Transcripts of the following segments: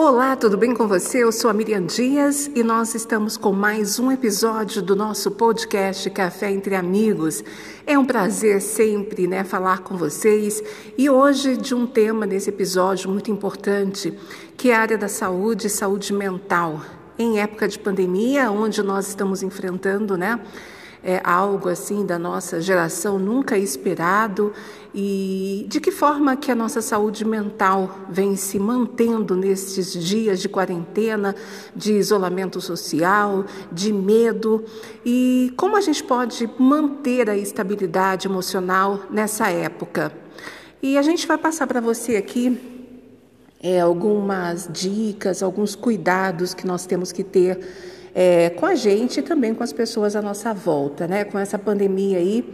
Olá, tudo bem com você? Eu sou a Miriam Dias e nós estamos com mais um episódio do nosso podcast Café entre Amigos. É um prazer sempre, né, falar com vocês e hoje de um tema nesse episódio muito importante, que é a área da saúde e saúde mental. Em época de pandemia, onde nós estamos enfrentando, né, é algo assim da nossa geração nunca esperado e de que forma que a nossa saúde mental vem se mantendo nesses dias de quarentena, de isolamento social, de medo e como a gente pode manter a estabilidade emocional nessa época. E a gente vai passar para você aqui é, algumas dicas, alguns cuidados que nós temos que ter é, com a gente e também com as pessoas à nossa volta, né? Com essa pandemia aí,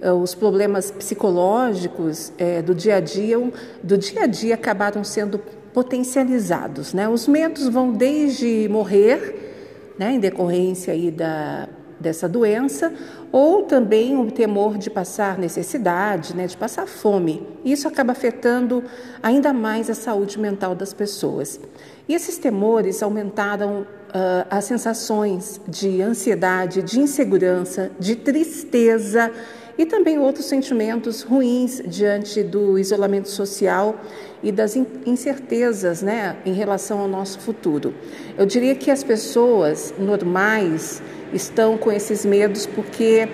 é, os problemas psicológicos é, do dia a dia, do dia a dia acabaram sendo potencializados, né? Os medos vão desde morrer, né, em decorrência aí da dessa doença, ou também o temor de passar necessidade, né, de passar fome. Isso acaba afetando ainda mais a saúde mental das pessoas. E esses temores aumentaram uh, as sensações de ansiedade, de insegurança, de tristeza e também outros sentimentos ruins diante do isolamento social e das incertezas né, em relação ao nosso futuro. Eu diria que as pessoas normais estão com esses medos porque,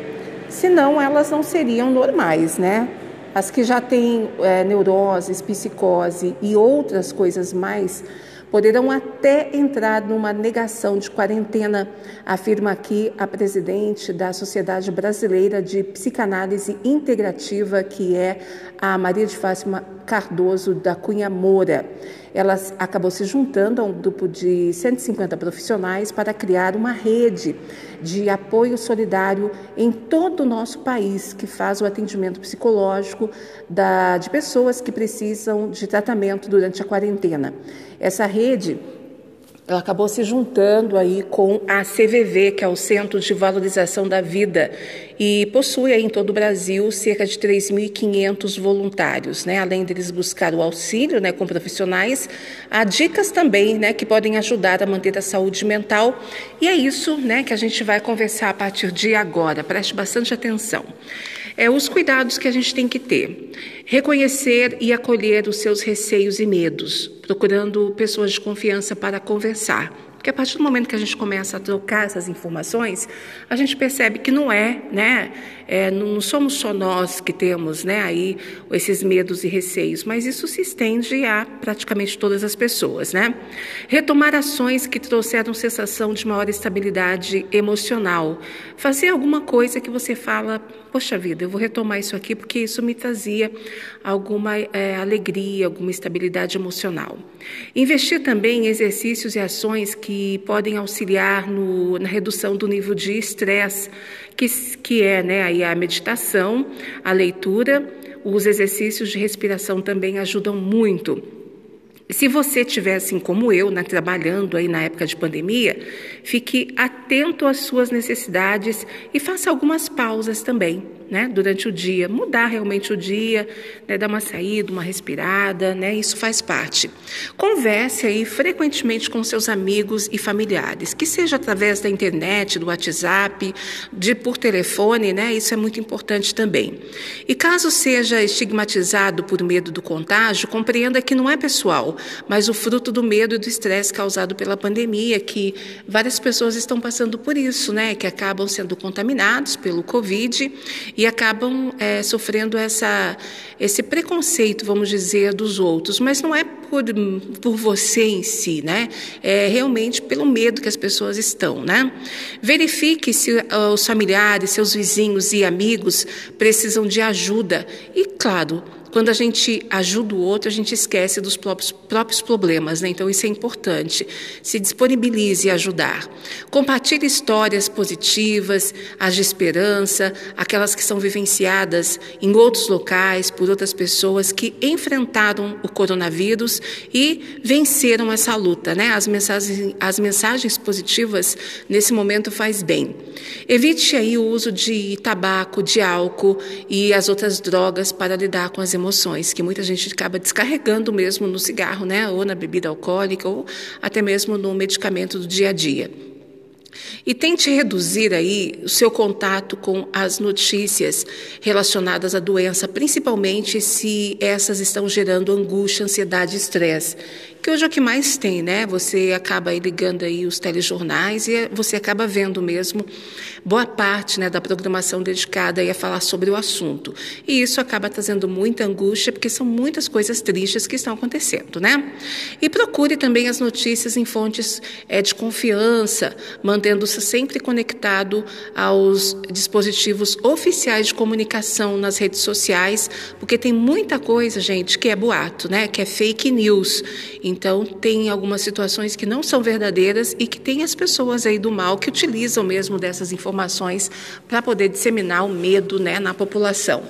senão, elas não seriam normais, né? As que já têm é, neuroses, psicose e outras coisas mais poderão até entrar numa negação de quarentena, afirma aqui a presidente da Sociedade Brasileira de Psicanálise Integrativa, que é a Maria de Fátima Cardoso da Cunha Moura. Ela acabou se juntando a um grupo de 150 profissionais para criar uma rede de apoio solidário em todo o nosso país, que faz o atendimento psicológico da, de pessoas que precisam de tratamento durante a quarentena. Essa rede ela acabou se juntando aí com a CVV, que é o Centro de Valorização da Vida, e possui aí em todo o Brasil cerca de 3.500 voluntários, né? Além deles buscar o auxílio, né, com profissionais, há dicas também, né, que podem ajudar a manter a saúde mental. E é isso, né, que a gente vai conversar a partir de agora. Preste bastante atenção é os cuidados que a gente tem que ter. Reconhecer e acolher os seus receios e medos, procurando pessoas de confiança para conversar. Porque a partir do momento que a gente começa a trocar essas informações, a gente percebe que não é, né? É, não somos só nós que temos, né, aí esses medos e receios, mas isso se estende a praticamente todas as pessoas, né? Retomar ações que trouxeram sensação de maior estabilidade emocional. Fazer alguma coisa que você fala, poxa vida, eu vou retomar isso aqui porque isso me trazia alguma é, alegria, alguma estabilidade emocional. Investir também em exercícios e ações que podem auxiliar no, na redução do nível de estresse, que, que é né, aí a meditação, a leitura, os exercícios de respiração também ajudam muito. Se você estiver assim como eu, né, trabalhando aí na época de pandemia, fique atento às suas necessidades e faça algumas pausas também né, durante o dia, mudar realmente o dia, né, dar uma saída, uma respirada, né, isso faz parte. Converse aí frequentemente com seus amigos e familiares, que seja através da internet, do WhatsApp, de por telefone, né, isso é muito importante também. E caso seja estigmatizado por medo do contágio, compreenda que não é pessoal, mas o fruto do medo e do estresse causado pela pandemia, que várias pessoas estão passando por isso, né, que acabam sendo contaminados pelo Covid e acabam é, sofrendo essa, esse preconceito, vamos dizer, dos outros. Mas não é por, por você em si, né? É realmente pelo medo que as pessoas estão, né? Verifique se uh, os familiares, seus vizinhos e amigos precisam de ajuda. E, claro, quando a gente ajuda o outro, a gente esquece dos próprios, próprios problemas, né? Então, isso é importante. Se disponibilize a ajudar. Compartilhe histórias positivas, as de esperança, aquelas que são vivenciadas em outros locais, por outras pessoas que enfrentaram o coronavírus e venceram essa luta, né? As mensagens, as mensagens positivas nesse momento faz bem. Evite aí o uso de tabaco, de álcool e as outras drogas para lidar com as emoções, que muita gente acaba descarregando mesmo no cigarro, né? Ou na bebida alcoólica, ou até mesmo no medicamento do dia a dia. E tente reduzir aí o seu contato com as notícias relacionadas à doença, principalmente se essas estão gerando angústia, ansiedade e estresse que hoje é o que mais tem, né? Você acaba aí ligando aí os telejornais e você acaba vendo mesmo boa parte né, da programação dedicada aí a falar sobre o assunto. E isso acaba trazendo muita angústia, porque são muitas coisas tristes que estão acontecendo, né? E procure também as notícias em fontes é, de confiança, mantendo-se sempre conectado aos dispositivos oficiais de comunicação nas redes sociais, porque tem muita coisa, gente, que é boato, né? Que é fake news. Então, tem algumas situações que não são verdadeiras e que tem as pessoas aí do mal que utilizam mesmo dessas informações para poder disseminar o medo né, na população.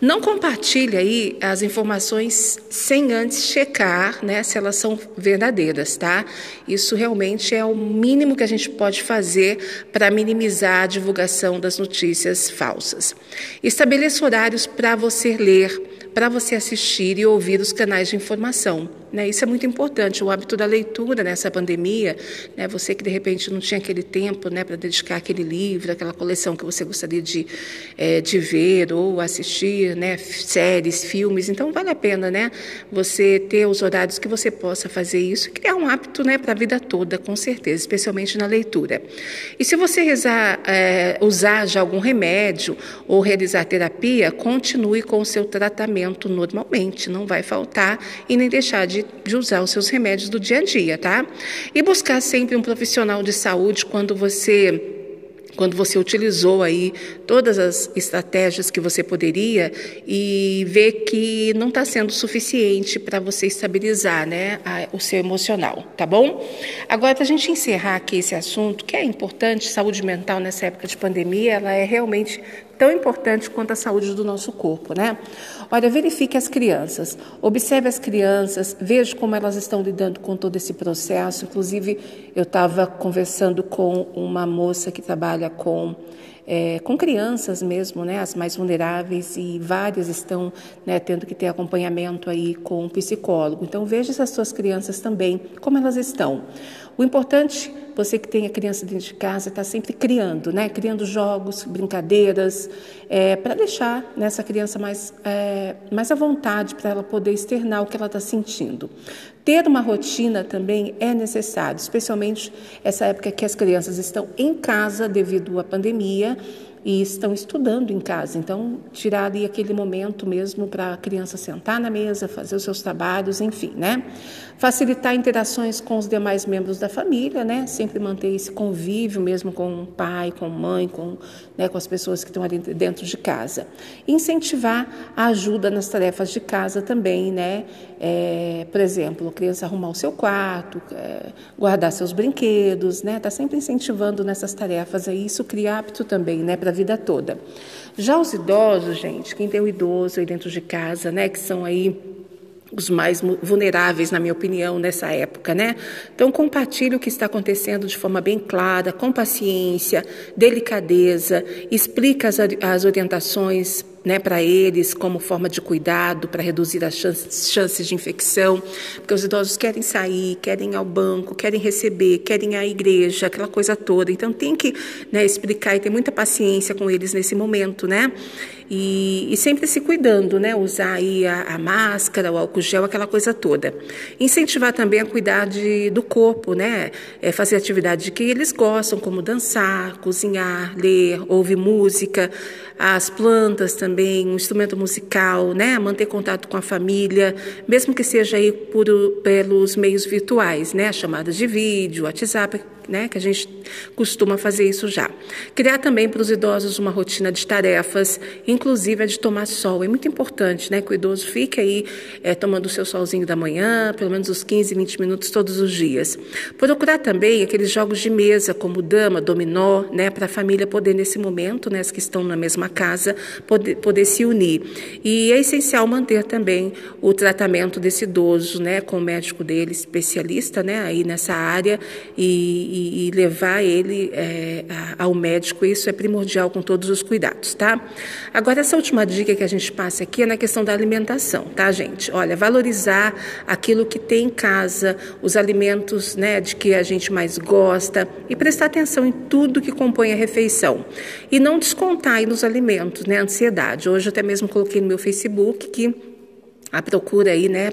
Não compartilhe aí as informações sem antes checar né, se elas são verdadeiras, tá? Isso realmente é o mínimo que a gente pode fazer para minimizar a divulgação das notícias falsas. Estabeleça horários para você ler para você assistir e ouvir os canais de informação. Né? Isso é muito importante, o hábito da leitura nessa pandemia. Né? Você que de repente não tinha aquele tempo né, para dedicar aquele livro, aquela coleção que você gostaria de, é, de ver ou assistir, né? séries, filmes. Então vale a pena né? você ter os horários que você possa fazer isso e criar um hábito né, para a vida toda, com certeza, especialmente na leitura. E se você rezar, é, usar já algum remédio ou realizar terapia, continue com o seu tratamento normalmente, não vai faltar e nem deixar de de, de usar os seus remédios do dia a dia, tá? E buscar sempre um profissional de saúde quando você quando você utilizou aí todas as estratégias que você poderia e ver que não está sendo suficiente para você estabilizar né, a, o seu emocional, tá bom? Agora, para a gente encerrar aqui esse assunto, que é importante, saúde mental nessa época de pandemia, ela é realmente tão importante quanto a saúde do nosso corpo, né? Olha, verifique as crianças, observe as crianças, veja como elas estão lidando com todo esse processo. Inclusive, eu estava conversando com uma moça que trabalha com é, com crianças mesmo, né, as mais vulneráveis, e várias estão né, tendo que ter acompanhamento aí com um psicólogo. Então veja essas suas crianças também, como elas estão. O importante, você que tem a criança dentro de casa, está sempre criando, né? Criando jogos, brincadeiras, é, para deixar nessa criança mais, é, mais à vontade para ela poder externar o que ela está sentindo. Ter uma rotina também é necessário, especialmente essa época que as crianças estão em casa devido à pandemia e estão estudando em casa. Então, tirar ali aquele momento mesmo para a criança sentar na mesa, fazer os seus trabalhos, enfim, né? Facilitar interações com os demais membros da família, né? Sempre manter esse convívio mesmo com o pai, com a mãe, com, né, com as pessoas que estão ali dentro de casa. Incentivar a ajuda nas tarefas de casa também, né? É, por exemplo, a criança arrumar o seu quarto, é, guardar seus brinquedos, né? Tá sempre incentivando nessas tarefas aí, isso cria hábito também, né? Para a vida toda. Já os idosos, gente, quem tem o idoso aí dentro de casa, né? Que são aí os mais vulneráveis, na minha opinião, nessa época, né? Então, compartilhe o que está acontecendo de forma bem clara, com paciência, delicadeza, explica as, as orientações né, para eles como forma de cuidado, para reduzir as chances, chances, de infecção, porque os idosos querem sair, querem ir ao banco, querem receber, querem ir à igreja, aquela coisa toda. Então tem que né, explicar e ter muita paciência com eles nesse momento, né? E, e sempre se cuidando, né? Usar aí a, a, máscara, o álcool gel, aquela coisa toda. Incentivar também a cuidar de, do corpo, né? É, fazer atividades que eles gostam, como dançar, cozinhar, ler, ouvir música, as plantas também, um instrumento musical, né? Manter contato com a família, mesmo que seja aí por, pelos meios virtuais, né? Chamadas de vídeo, WhatsApp, né, que a gente costuma fazer isso já. Criar também para os idosos uma rotina de tarefas, inclusive a de tomar sol. É muito importante né, que o idoso fique aí é, tomando o seu solzinho da manhã, pelo menos uns 15, 20 minutos todos os dias. Procurar também aqueles jogos de mesa, como dama, dominó, né, para a família poder, nesse momento, né, as que estão na mesma casa, poder, poder se unir. E é essencial manter também o tratamento desse idoso, né, com o médico dele, especialista né, aí nessa área, e e, e levar ele é, ao médico. Isso é primordial com todos os cuidados, tá? Agora, essa última dica que a gente passa aqui é na questão da alimentação, tá, gente? Olha, valorizar aquilo que tem em casa, os alimentos, né, de que a gente mais gosta e prestar atenção em tudo que compõe a refeição. E não descontar aí nos alimentos, né, ansiedade. Hoje eu até mesmo coloquei no meu Facebook que a procura aí, né,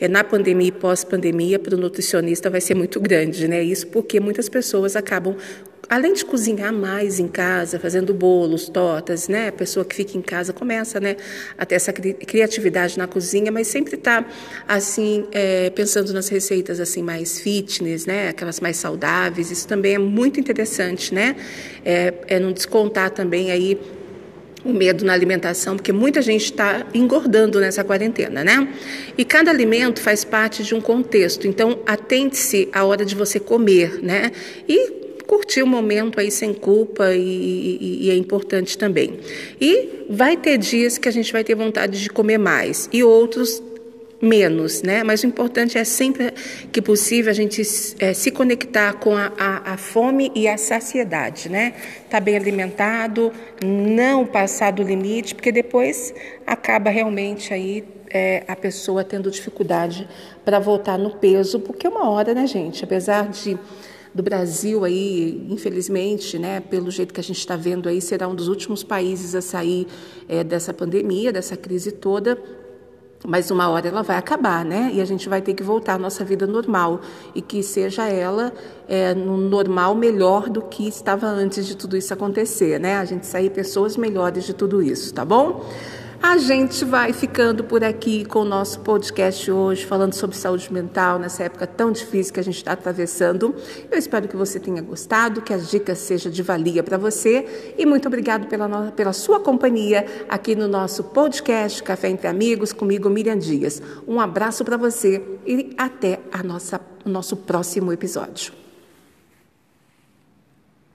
é, na pandemia e pós-pandemia para o nutricionista vai ser muito grande, né? Isso porque muitas pessoas acabam além de cozinhar mais em casa, fazendo bolos, tortas, né? A pessoa que fica em casa começa, né, a ter essa criatividade na cozinha, mas sempre está assim é, pensando nas receitas assim mais fitness, né? Aquelas mais saudáveis. Isso também é muito interessante, né? É, é não descontar também aí o medo na alimentação, porque muita gente está engordando nessa quarentena, né? E cada alimento faz parte de um contexto, então atente-se à hora de você comer, né? E curtir o momento aí sem culpa e, e, e, é importante também. E vai ter dias que a gente vai ter vontade de comer mais e outros menos, né? Mas o importante é sempre que possível a gente é, se conectar com a, a, a, fome e a saciedade, né? Tá bem alimentado, não passar do limite, porque depois acaba realmente aí é, a pessoa tendo dificuldade para voltar no peso, porque uma hora, né, gente? Apesar de do Brasil aí, infelizmente, né, pelo jeito que a gente está vendo aí, será um dos últimos países a sair é, dessa pandemia, dessa crise toda. Mas uma hora ela vai acabar, né? E a gente vai ter que voltar à nossa vida normal e que seja ela é, no normal melhor do que estava antes de tudo isso acontecer, né? A gente sair pessoas melhores de tudo isso, tá bom? A gente vai ficando por aqui com o nosso podcast hoje, falando sobre saúde mental nessa época tão difícil que a gente está atravessando. Eu espero que você tenha gostado, que as dicas sejam de valia para você e muito obrigado pela, pela sua companhia aqui no nosso podcast Café Entre Amigos, comigo Miriam Dias. Um abraço para você e até a nossa, o nosso próximo episódio.